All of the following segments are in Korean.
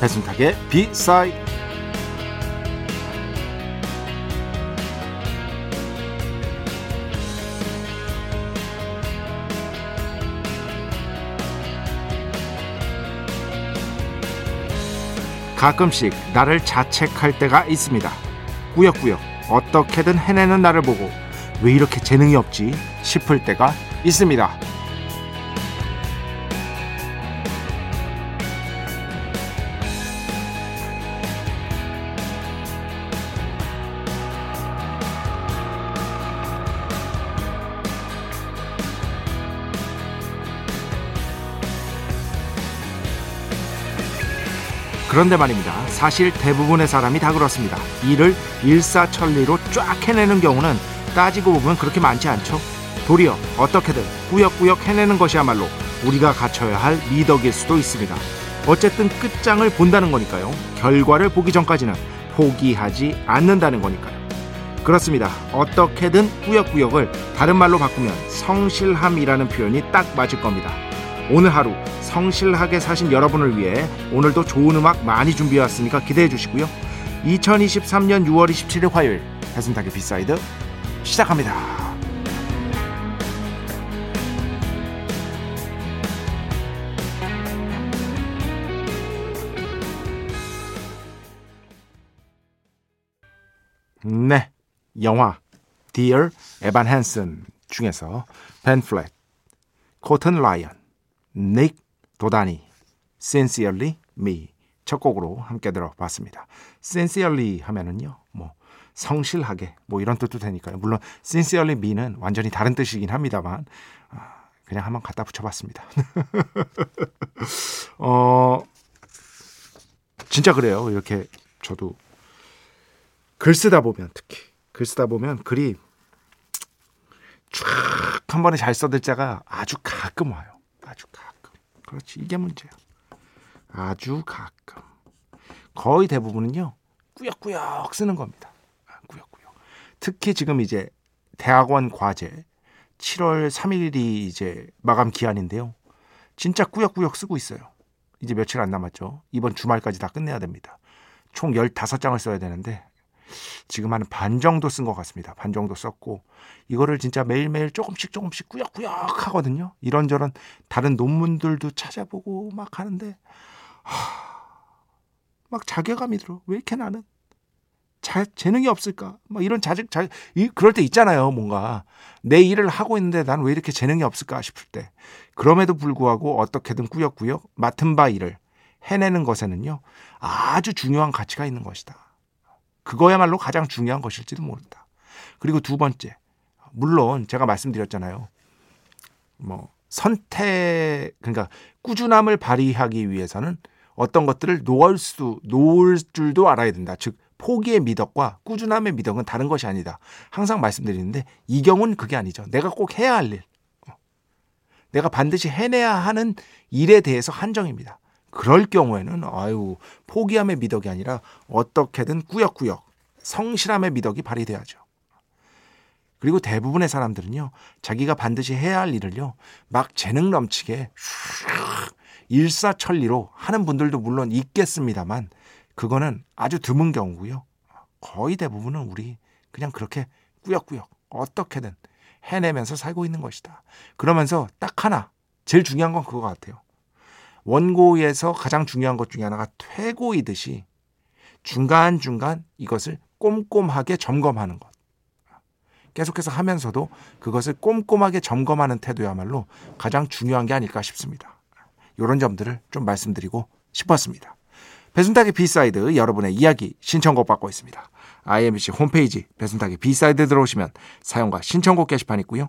배순탁의 비사이 가끔씩 나를 자책할 때가 있습니다. 꾸역꾸역 어떻게든 해내는 나를 보고 왜 이렇게 재능이 없지 싶을 때가 있습니다. 그런데 말입니다. 사실 대부분의 사람이 다 그렇습니다. 일을 일사천리로 쫙 해내는 경우는 따지고 보면 그렇게 많지 않죠. 도리어 어떻게든 꾸역꾸역 해내는 것이야말로 우리가 갖춰야 할 미덕일 수도 있습니다. 어쨌든 끝장을 본다는 거니까요. 결과를 보기 전까지는 포기하지 않는다는 거니까요. 그렇습니다. 어떻게든 꾸역꾸역을 다른 말로 바꾸면 성실함이라는 표현이 딱 맞을 겁니다. 오늘 하루 성실하게 사신 여러분을 위해 오늘도 좋은 음악 많이 준비해 왔으니까 기대해 주시고요. 2023년 6월 27일 화요일 배순탁의 B side 시작합니다. 네, 영화 Dear Evan Hansen 중에서 벤 플랫, 콜튼 라이언, 닉 도다니, Sincerely Me 첫 곡으로 함께 들어봤습니다. Sincerely 하면은요, 뭐 성실하게 뭐 이런 뜻도 되니까요. 물론 Sincerely Me는 완전히 다른 뜻이긴 합니다만 아, 그냥 한번 갖다 붙여봤습니다. 어, 진짜 그래요. 이렇게 저도 글 쓰다 보면 특히 글 쓰다 보면 글이 쫙 한 번에 잘 써들 자가 아주 가끔 와요. 아주 가끔. 그렇지. 이게 문제야. 아주 가끔. 거의 대부분은요. 꾸역꾸역 쓰는 겁니다. 아, 꾸역꾸역. 특히 지금 이제 대학원 과제 7월 3일이 이제 마감 기한인데요. 진짜 꾸역꾸역 쓰고 있어요. 이제 며칠 안 남았죠. 이번 주말까지 다 끝내야 됩니다. 총 15장을 써야 되는데 지금 한 반 정도 쓴 것 같습니다. 반 정도 썼고 이거를 진짜 매일매일 조금씩 조금씩 꾸역꾸역 하거든요. 이런저런 다른 논문들도 찾아보고 막 하는데 하, 막 자괴감이 들어. 왜 이렇게 나는 자, 재능이 없을까? 막 이런 자책, 자, 이, 그럴 때 있잖아요. 뭔가 내 일을 하고 있는데 난 왜 이렇게 재능이 없을까 싶을 때. 그럼에도 불구하고 어떻게든 꾸역꾸역 맡은 바 일을 해내는 것에는요 아주 중요한 가치가 있는 것이다. 그거야말로 가장 중요한 것일지도 모른다. 그리고 두 번째, 물론 제가 말씀드렸잖아요. 뭐 선택 그러니까 꾸준함을 발휘하기 위해서는 어떤 것들을 놓을 수 놓을 줄도 알아야 된다. 즉 포기의 미덕과 꾸준함의 미덕은 다른 것이 아니다. 항상 말씀드리는데 이 경우는 그게 아니죠. 내가 꼭 해야 할 일. 내가 반드시 해내야 하는 일에 대해서 한정입니다. 그럴 경우에는 아유 포기함의 미덕이 아니라 어떻게든 꾸역꾸역 성실함의 미덕이 발휘돼야죠. 그리고 대부분의 사람들은요 자기가 반드시 해야 할 일을요 막 재능 넘치게 일사천리로 하는 분들도 물론 있겠습니다만 그거는 아주 드문 경우고요 거의 대부분은 우리 그냥 그렇게 꾸역꾸역 어떻게든 해내면서 살고 있는 것이다. 그러면서 딱 하나 제일 중요한 건 그거 같아요. 원고에서 가장 중요한 것 중에 하나가 퇴고이듯이 중간중간 이것을 꼼꼼하게 점검하는 것. 계속해서 하면서도 그것을 꼼꼼하게 점검하는 태도야말로 가장 중요한 게 아닐까 싶습니다. 이런 점들을 좀 말씀드리고 싶었습니다. 배순탁의 B side 여러분의 이야기 신청곡 받고 있습니다. IMBC 홈페이지 배순탁의 B side 들어오시면 사연과 신청곡 게시판 있고요.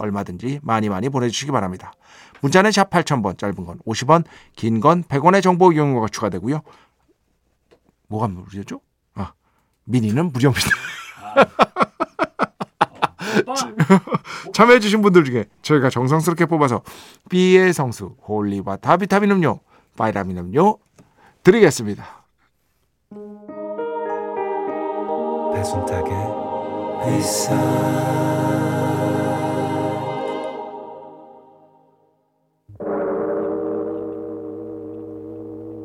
얼마든지 많이 많이 보내주시기 바랍니다. 문자는 샵 8000번, 짧은 건 50원, 긴 건 100원의 정보 이용료가 추가되고요. 뭐가 무료죠? 아, 미니는 무료입니다. 참여해주신 분들 중에 저희가 정성스럽게 뽑아서 B의 성수, holy와 다비타민 음료, 바이라민 음료 드리겠습니다. 배순탁의 회사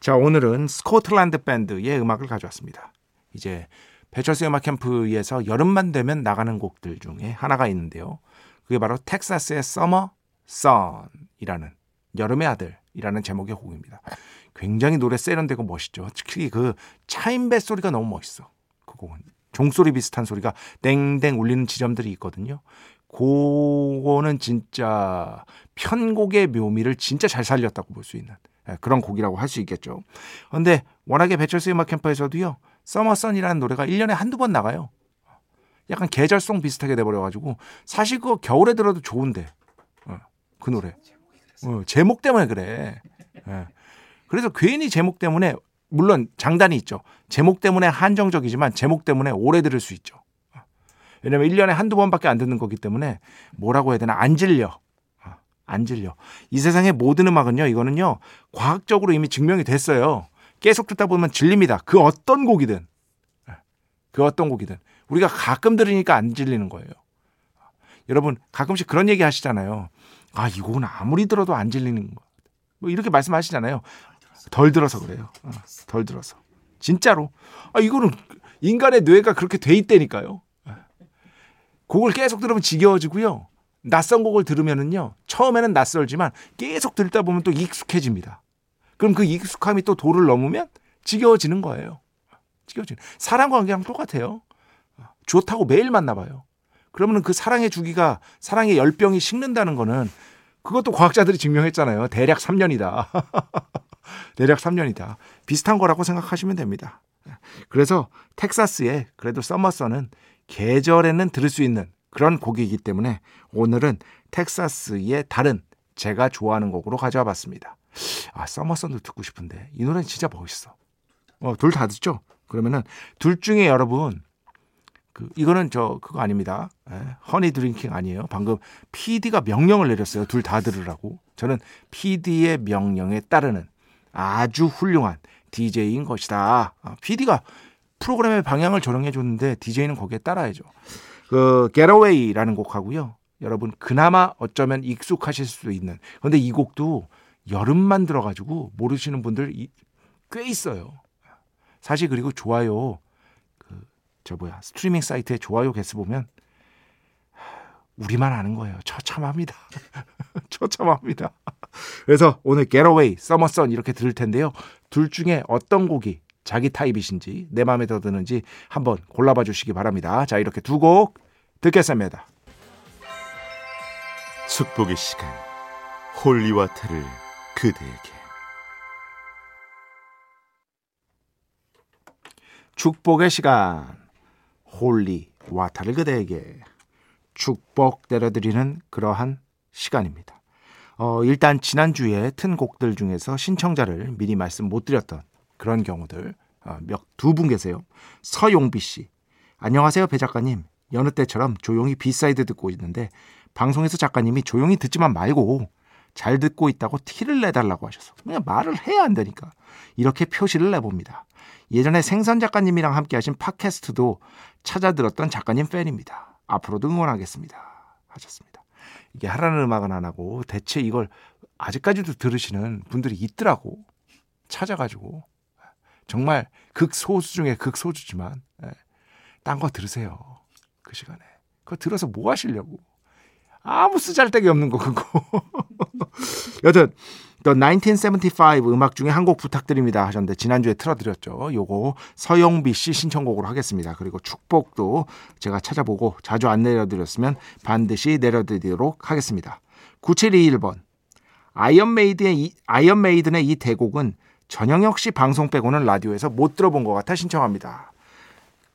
자 오늘은 스코틀랜드 밴드의 음악을 가져왔습니다. 이제 배철수 음악 캠프에서 여름만 되면 나가는 곡들 중에 하나가 있는데요. 그게 바로 텍사스의 서머 선이라는 여름의 아들이라는 제목의 곡입니다. 굉장히 노래 세련되고 멋있죠. 특히 그 차인배 소리가 너무 멋있어. 그 곡은 종소리 비슷한 소리가 땡땡 울리는 지점들이 있거든요. 그거는 진짜 편곡의 묘미를 진짜 잘 살렸다고 볼 수 있는 예, 그런 곡이라고 할 수 있겠죠. 그런데 워낙에 배철수 음악 캠퍼에서도요. 서머선이라는 노래가 1년에 한두 번 나가요. 약간 계절송 비슷하게 돼버려가지고 사실 그거 겨울에 들어도 좋은데 어, 그 노래 어, 제목 때문에 그래. 예. 그래서 괜히 제목 때문에 물론 장단이 있죠. 제목 때문에 한정적이지만 제목 때문에 오래 들을 수 있죠. 왜냐면 1년에 한두 번밖에 안 듣는 거기 때문에 뭐라고 해야 되나 안 질려. 안 질려. 이 세상의 모든 음악은요, 이거는요, 과학적으로 이미 증명이 됐어요. 계속 듣다 보면 질립니다. 그 어떤 곡이든. 그 어떤 곡이든. 우리가 가끔 들으니까 안 질리는 거예요. 여러분, 가끔씩 그런 얘기 하시잖아요. 아, 이 곡은 아무리 들어도 안 질리는 거. 뭐 이렇게 말씀하시잖아요. 덜 들어서 그래요. 어, 덜 들어서. 진짜로. 아, 이거는 인간의 뇌가 그렇게 돼 있다니까요. 곡을 계속 들으면 지겨워지고요. 낯선 곡을 들으면은요. 처음에는 낯설지만 계속 듣다 보면 또 익숙해집니다. 그럼 그 익숙함이 또 도를 넘으면 지겨워지는 거예요. 지겨워지는. 사랑 관계랑 똑같아요. 좋다고 매일 만나봐요. 그러면 그 사랑의 주기가 사랑의 열병이 식는다는 거는 그것도 과학자들이 증명했잖아요. 대략 3년이다. 대략 3년이다. 비슷한 거라고 생각하시면 됩니다. 그래서 텍사스의 그래도 서머선은 계절에는 들을 수 있는 그런 곡이기 때문에 오늘은 텍사스의 다른 제가 좋아하는 곡으로 가져와 봤습니다. 아, Summer Sun도 듣고 싶은데 이 노래는 진짜 멋있어. 어, 둘 다 듣죠? 그러면은 둘 중에 여러분 그 이거는 저 그거 아닙니다. 예, honey drinking 아니에요. 방금 PD가 명령을 내렸어요. 둘 다 들으라고. 저는 PD의 명령에 따르는 아주 훌륭한 DJ인 것이다. 아, PD가 프로그램의 방향을 조정해 줬는데 DJ는 거기에 따라야죠. 그 Getaway라는 곡하고요. 여러분 그나마 어쩌면 익숙하실 수도 있는. 그런데 이 곡도 여름만 들어가지고 모르시는 분들 꽤 있어요. 사실 그리고 좋아요 그 저 뭐야 스트리밍 사이트에 좋아요 개수 보면 우리만 아는 거예요. 처참합니다. 처참합니다. 그래서 오늘 Summer Sun 이렇게 들을 텐데요. 둘 중에 어떤 곡이 자기 타입이신지 내 마음에 더 드는지 한번 골라봐 주시기 바랍니다. 자 이렇게 두 곡 듣겠습니다. 축복의 시간 holy water를 그대에게 축복의 시간 holy water를 그대에게 축복 내려드리는 그러한 시간입니다. 어, 일단 지난주에 튼 곡들 중에서 신청자를 미리 말씀 못 드렸던 그런 경우들 두 분 계세요. 서용비 씨. 안녕하세요, 배 작가님. 여느 때처럼 조용히 B side 듣고 있는데 방송에서 작가님이 조용히 듣지만 말고 잘 듣고 있다고 티를 내달라고 하셔서 그냥 말을 해야 한다니까 이렇게 표시를 내봅니다. 예전에 생선 작가님이랑 함께 하신 팟캐스트도 찾아 들었던 작가님 팬입니다. 앞으로도 응원하겠습니다. 하셨습니다. 이게 하라는 음악은 안 하고 대체 이걸 아직까지도 들으시는 분들이 있더라고. 찾아가지고 정말 극소수 중에 극소수지만 예. 딴거 들으세요. 그 시간에. 그거 들어서 뭐 하시려고. 아무 쓰잘데기 없는 거 그거. 여튼 또1975 음악 중에 한 곡 부탁드립니다 하셨는데 지난주에 틀어드렸죠. 요거 서영비 씨 신청곡으로 하겠습니다. 그리고 축복도 제가 찾아보고 자주 안 내려드렸으면 반드시 내려드리도록 하겠습니다. 9721번 Iron Maiden의 이, Iron Maiden의 이 대곡은 전영혁 씨 방송 빼고는 라디오에서 못 들어본 것 같아 신청합니다.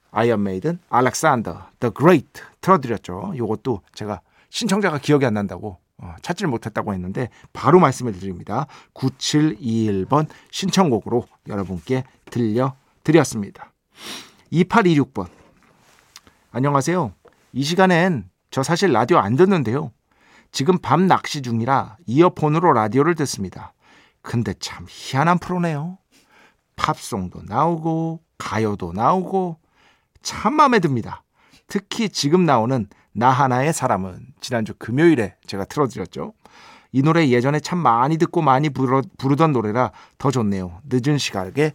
Iron Maiden, Alexander, the Great 틀어드렸죠. 이것도 제가 신청자가 기억이 안 난다고 어, 찾지를 못했다고 했는데 바로 말씀을 드립니다. 9721번 신청곡으로 여러분께 들려드렸습니다. 2826번 안녕하세요. 이 시간엔 저 사실 라디오 안 듣는데요. 지금 밤 낚시 중이라 이어폰으로 라디오를 듣습니다. 근데 참 희한한 프로네요. 팝송도 나오고 가요도 나오고 참 마음에 듭니다. 특히 지금 나오는 나 하나의 사람은 지난주 금요일에 제가 틀어드렸죠. 이 노래 예전에 참 많이 듣고 많이 부르, 부르던 노래라 더 좋네요. 늦은 시간에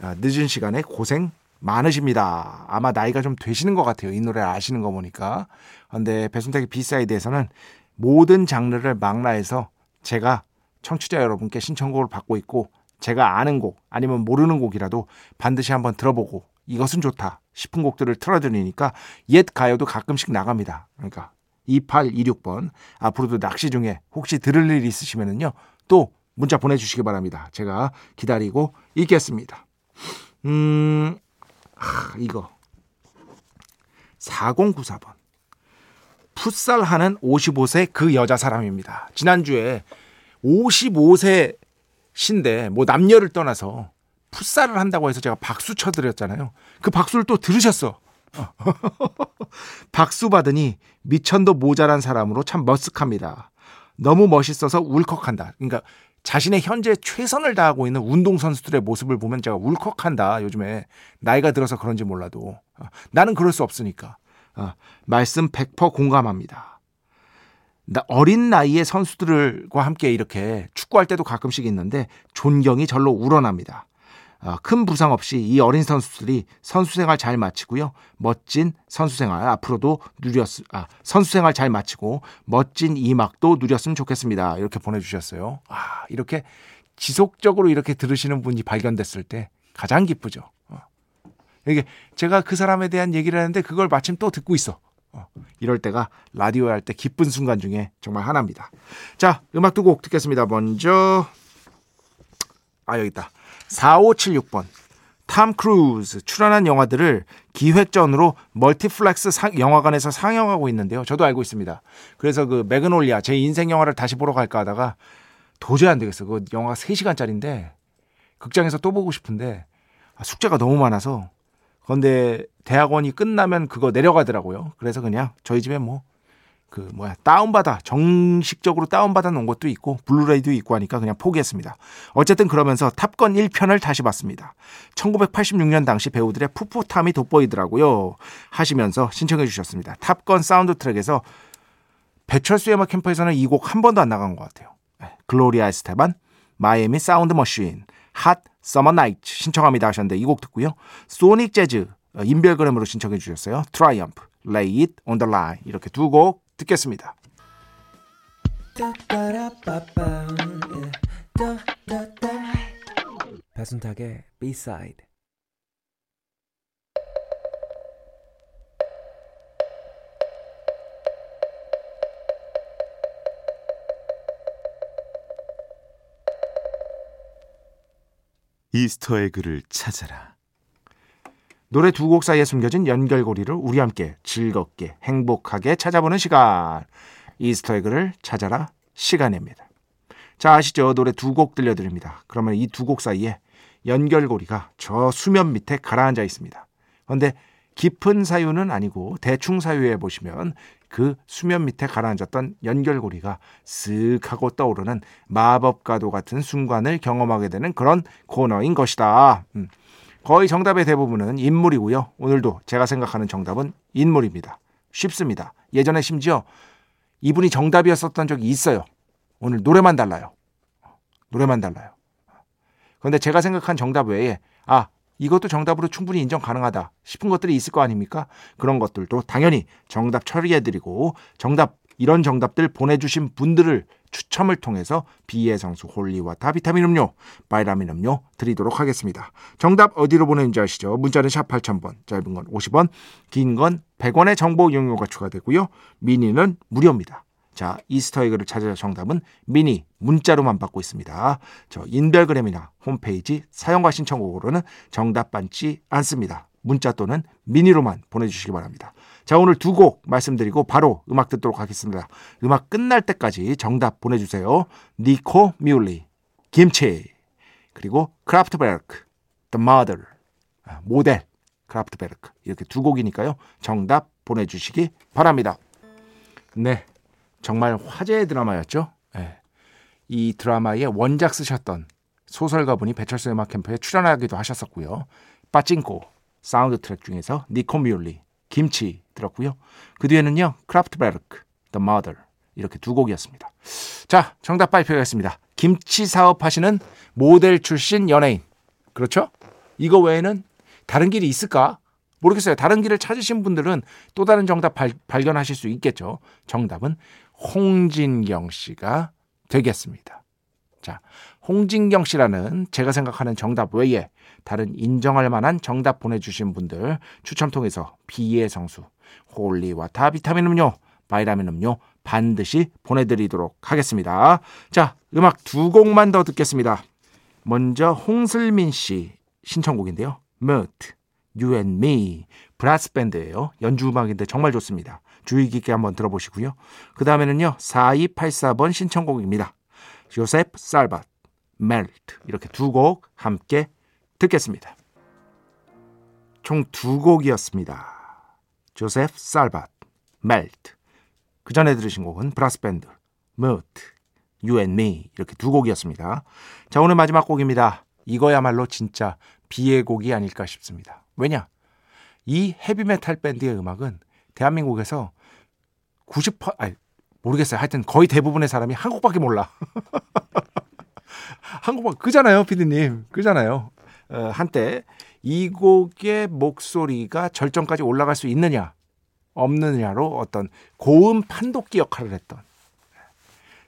아, 늦은 시간에 고생 많으십니다. 아마 나이가 좀 되시는 것 같아요. 이 노래 아시는 거 보니까. 근데 배순탁의 비사이드에서는 모든 장르를 망라해서 제가 청취자 여러분께 신청곡을 받고 있고 제가 아는 곡 아니면 모르는 곡이라도 반드시 한번 들어보고 이것은 좋다 싶은 곡들을 틀어드리니까 옛 가요도 가끔씩 나갑니다. 그러니까 2826번 앞으로도 낚시 중에 혹시 들을 일 있으시면은요 또 문자 보내주시기 바랍니다. 제가 기다리고 있겠습니다. 음 하, 이거 4094번 풋살 하는 55세 그 여자 사람입니다. 지난주에 55세 신데 뭐 남녀를 떠나서 풋살을 한다고 해서 제가 박수 쳐드렸잖아요. 그 박수를 또 들으셨어. 박수 받으니 미천도 모자란 사람으로 참 머쓱합니다. 너무 멋있어서 울컥한다. 그러니까 자신의 현재 최선을 다하고 있는 운동선수들의 모습을 보면 제가 울컥한다. 요즘에 나이가 들어서 그런지 몰라도. 나는 그럴 수 없으니까. 어, 말씀 100% 공감합니다. 어린 나이의 선수들과 함께 이렇게 축구할 때도 가끔씩 있는데 존경이 절로 우러납니다. 아, 큰 부상 없이 이 어린 선수들이 선수 생활 잘 마치고요. 멋진 선수 생활 앞으로도 누렸 아, 선수 생활 잘 마치고 멋진 이막도 누렸으면 좋겠습니다. 이렇게 보내 주셨어요. 아, 이렇게 지속적으로 이렇게 들으시는 분이 발견됐을 때 가장 기쁘죠. 어. 이게 제가 그 사람에 대한 얘기를 하는데 그걸 마침 또 듣고 있어. 어, 이럴 때가 라디오 할 때 기쁜 순간 중에 정말 하나입니다. 자, 음악 두 곡 듣겠습니다. 먼저 아 여기 있다. 4576번 탐 크루즈 출연한 영화들을 기획전으로 멀티플렉스 상, 영화관에서 상영하고 있는데요. 저도 알고 있습니다. 그래서 그 Magnolia 제 인생 영화를 다시 보러 갈까 하다가 도저히 안 되겠어. 그 영화가 3시간짜리인데 극장에서 또 보고 싶은데 아, 숙제가 너무 많아서 그런데 대학원이 끝나면 그거 내려가더라고요. 그래서 그냥 저희 집에 뭐, 그, 뭐야, 다운받아, 정식적으로 다운받아 놓은 것도 있고, 블루레이도 있고 하니까 그냥 포기했습니다. 어쨌든 그러면서 Top Gun 1편을 다시 봤습니다. 1986년 당시 배우들의 푸푸탐이 돋보이더라고요. 하시면서 신청해 주셨습니다. Top Gun 사운드 트랙에서 배철수의 음악 캠프에서는 이 곡 한 번도 안 나간 것 같아요. 네, Gloria Estefan, Miami Sound Machine, Hot Summer Night 신청합니다 하셨는데 이 곡 듣고요. Sonic Jazz 어, 인별그램으로 신청해 주셨어요. Triumph, Lay It on 이렇게 두 곡 듣겠습니다. 배순탁의 B-side Easter egg를 찾아라. 노래 두 곡 사이에 숨겨진 연결고리를 우리 함께 즐겁게 행복하게 찾아보는 시간. Easter egg를 찾아라 시간입니다. 자 아시죠? 노래 두 곡 들려드립니다. 그러면 이 두 곡 사이에 연결고리가 저 수면 밑에 가라앉아 있습니다. 그런데 깊은 사유는 아니고 대충 사유에 보시면 그 수면 밑에 가라앉았던 연결고리가 쓱 하고 떠오르는 마법과도 같은 순간을 경험하게 되는 그런 코너인 것이다. 음. 거의 정답의 대부분은 인물이고요. 오늘도 제가 생각하는 정답은 인물입니다. 쉽습니다. 예전에 심지어 이분이 정답이었었던 적이 있어요. 오늘 노래만 달라요. 노래만 달라요. 그런데 제가 생각한 정답 외에 아 이것도 정답으로 충분히 인정 가능하다 싶은 것들이 있을 거 아닙니까? 그런 것들도 당연히 정답 처리해드리고 정답 이런 정답들 보내주신 분들을 추첨을 통해서 B의 성수 holy water 비타민 음료, 바이라민 음료 드리도록 하겠습니다. 정답 어디로 보내는지 아시죠? 문자는 샵 8000번, 짧은 건 50원, 긴 건 100원의 정보 이용료가 추가되고요. 미니는 무료입니다. 자, Easter egg를 찾아서 정답은 미니 문자로만 받고 있습니다. 저 인별그램이나 홈페이지 사용과 신청곡으로는 정답 받지 않습니다. 문자 또는 미니로만 보내주시기 바랍니다. 자, 오늘 두 곡 말씀드리고 바로 음악 듣도록 하겠습니다. 음악 끝날 때까지 정답 보내주세요. Nico Muhly, 김치, 그리고 Kraftwerk, The Model, 아, Model, Kraftwerk 이렇게 두 곡이니까요. 정답 보내주시기 바랍니다. 네, 정말 화제의 드라마였죠. 네. 이 드라마의 원작 쓰셨던 소설가분이 배철수 음악 캠프에 출연하기도 하셨었고요. 빠찡코 사운드 트랙 중에서 Nico Muhly, 김치 들었고요. 그 뒤에는요. Kraftwerk, The Model 이렇게 두 곡이었습니다. 자, 정답 발표하겠습니다. 김치 사업 하시는 모델 출신 연예인. 그렇죠? 이거 외에는 다른 길이 있을까? 모르겠어요. 다른 길을 찾으신 분들은 또 다른 정답 발, 발견하실 수 있겠죠. 정답은 홍진경 씨가 되겠습니다. 자, 홍진경 씨라는 제가 생각하는 정답 외에 다른 인정할 만한 정답 보내주신 분들 추첨 통해서 B의 성수, holy water 비타민 음료, 바이라민 음료 반드시 보내드리도록 하겠습니다. 자, 음악 두 곡만 더 듣겠습니다. 먼저 홍슬민 씨 신청곡인데요. Mood, You and Me, 브라스 밴드예요. 연주 음악인데 정말 좋습니다. 주의 깊게 한번 들어보시고요. 그 다음에는요. 4284번 신청곡입니다. 요셉 살밭, 멜트 이렇게 두 곡 함께 듣겠습니다. 총 두 곡이었습니다. 조셉 살밭, Melt. 그 전에 들으신 곡은 브라스 밴드, 무트, You and Me 이렇게 두 곡이었습니다. 자 오늘 마지막 곡입니다. 이거야말로 진짜 B의 곡이 아닐까 싶습니다. 왜냐? 이 헤비메탈 밴드의 음악은 대한민국에서 90% 아니 모르겠어요. 하여튼 거의 대부분의 사람이 한 곡밖에 몰라. 한 곡밖 그잖아요, 피디님. 그잖아요. 어, 한때 이 곡의 목소리가 절정까지 올라갈 수 있느냐 없느냐로 어떤 고음 판독기 역할을 했던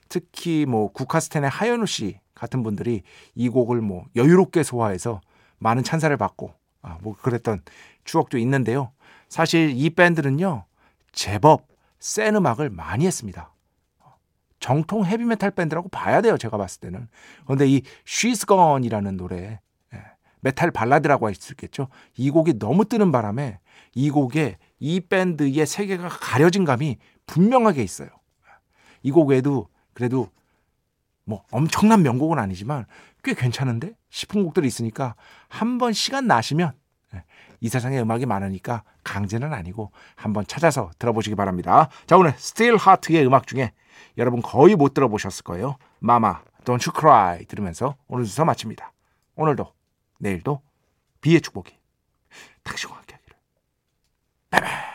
특히 뭐 국카스텐의 하현우 씨 같은 분들이 이 곡을 뭐 여유롭게 소화해서 많은 찬사를 받고 아, 뭐 그랬던 추억도 있는데요. 사실 이 밴드는요 제법 센 음악을 많이 했습니다. 정통 헤비메탈 밴드라고 봐야 돼요. 제가 봤을 때는. 그런데 이 She's Gone이라는 노래 예, 메탈 발라드라고 할 수 있겠죠. 이 곡이 너무 뜨는 바람에 이 곡에 이 밴드의 세계가 가려진 감이 분명하게 있어요. 이 곡에도 그래도 뭐 엄청난 명곡은 아니지만 꽤 괜찮은데 싶은 곡들이 있으니까 한번 시간 나시면 예, 이 세상에 음악이 많으니까 강제는 아니고 한번 찾아서 들어보시기 바랍니다. 자 오늘 스틸 하트의 음악 중에 여러분 거의 못 들어보셨을 거예요. 마마 Don't You Cry 들으면서 오늘 주소 마칩니다. 오늘도 내일도 비의 축복이 당신과 함께하기를. 바이바이.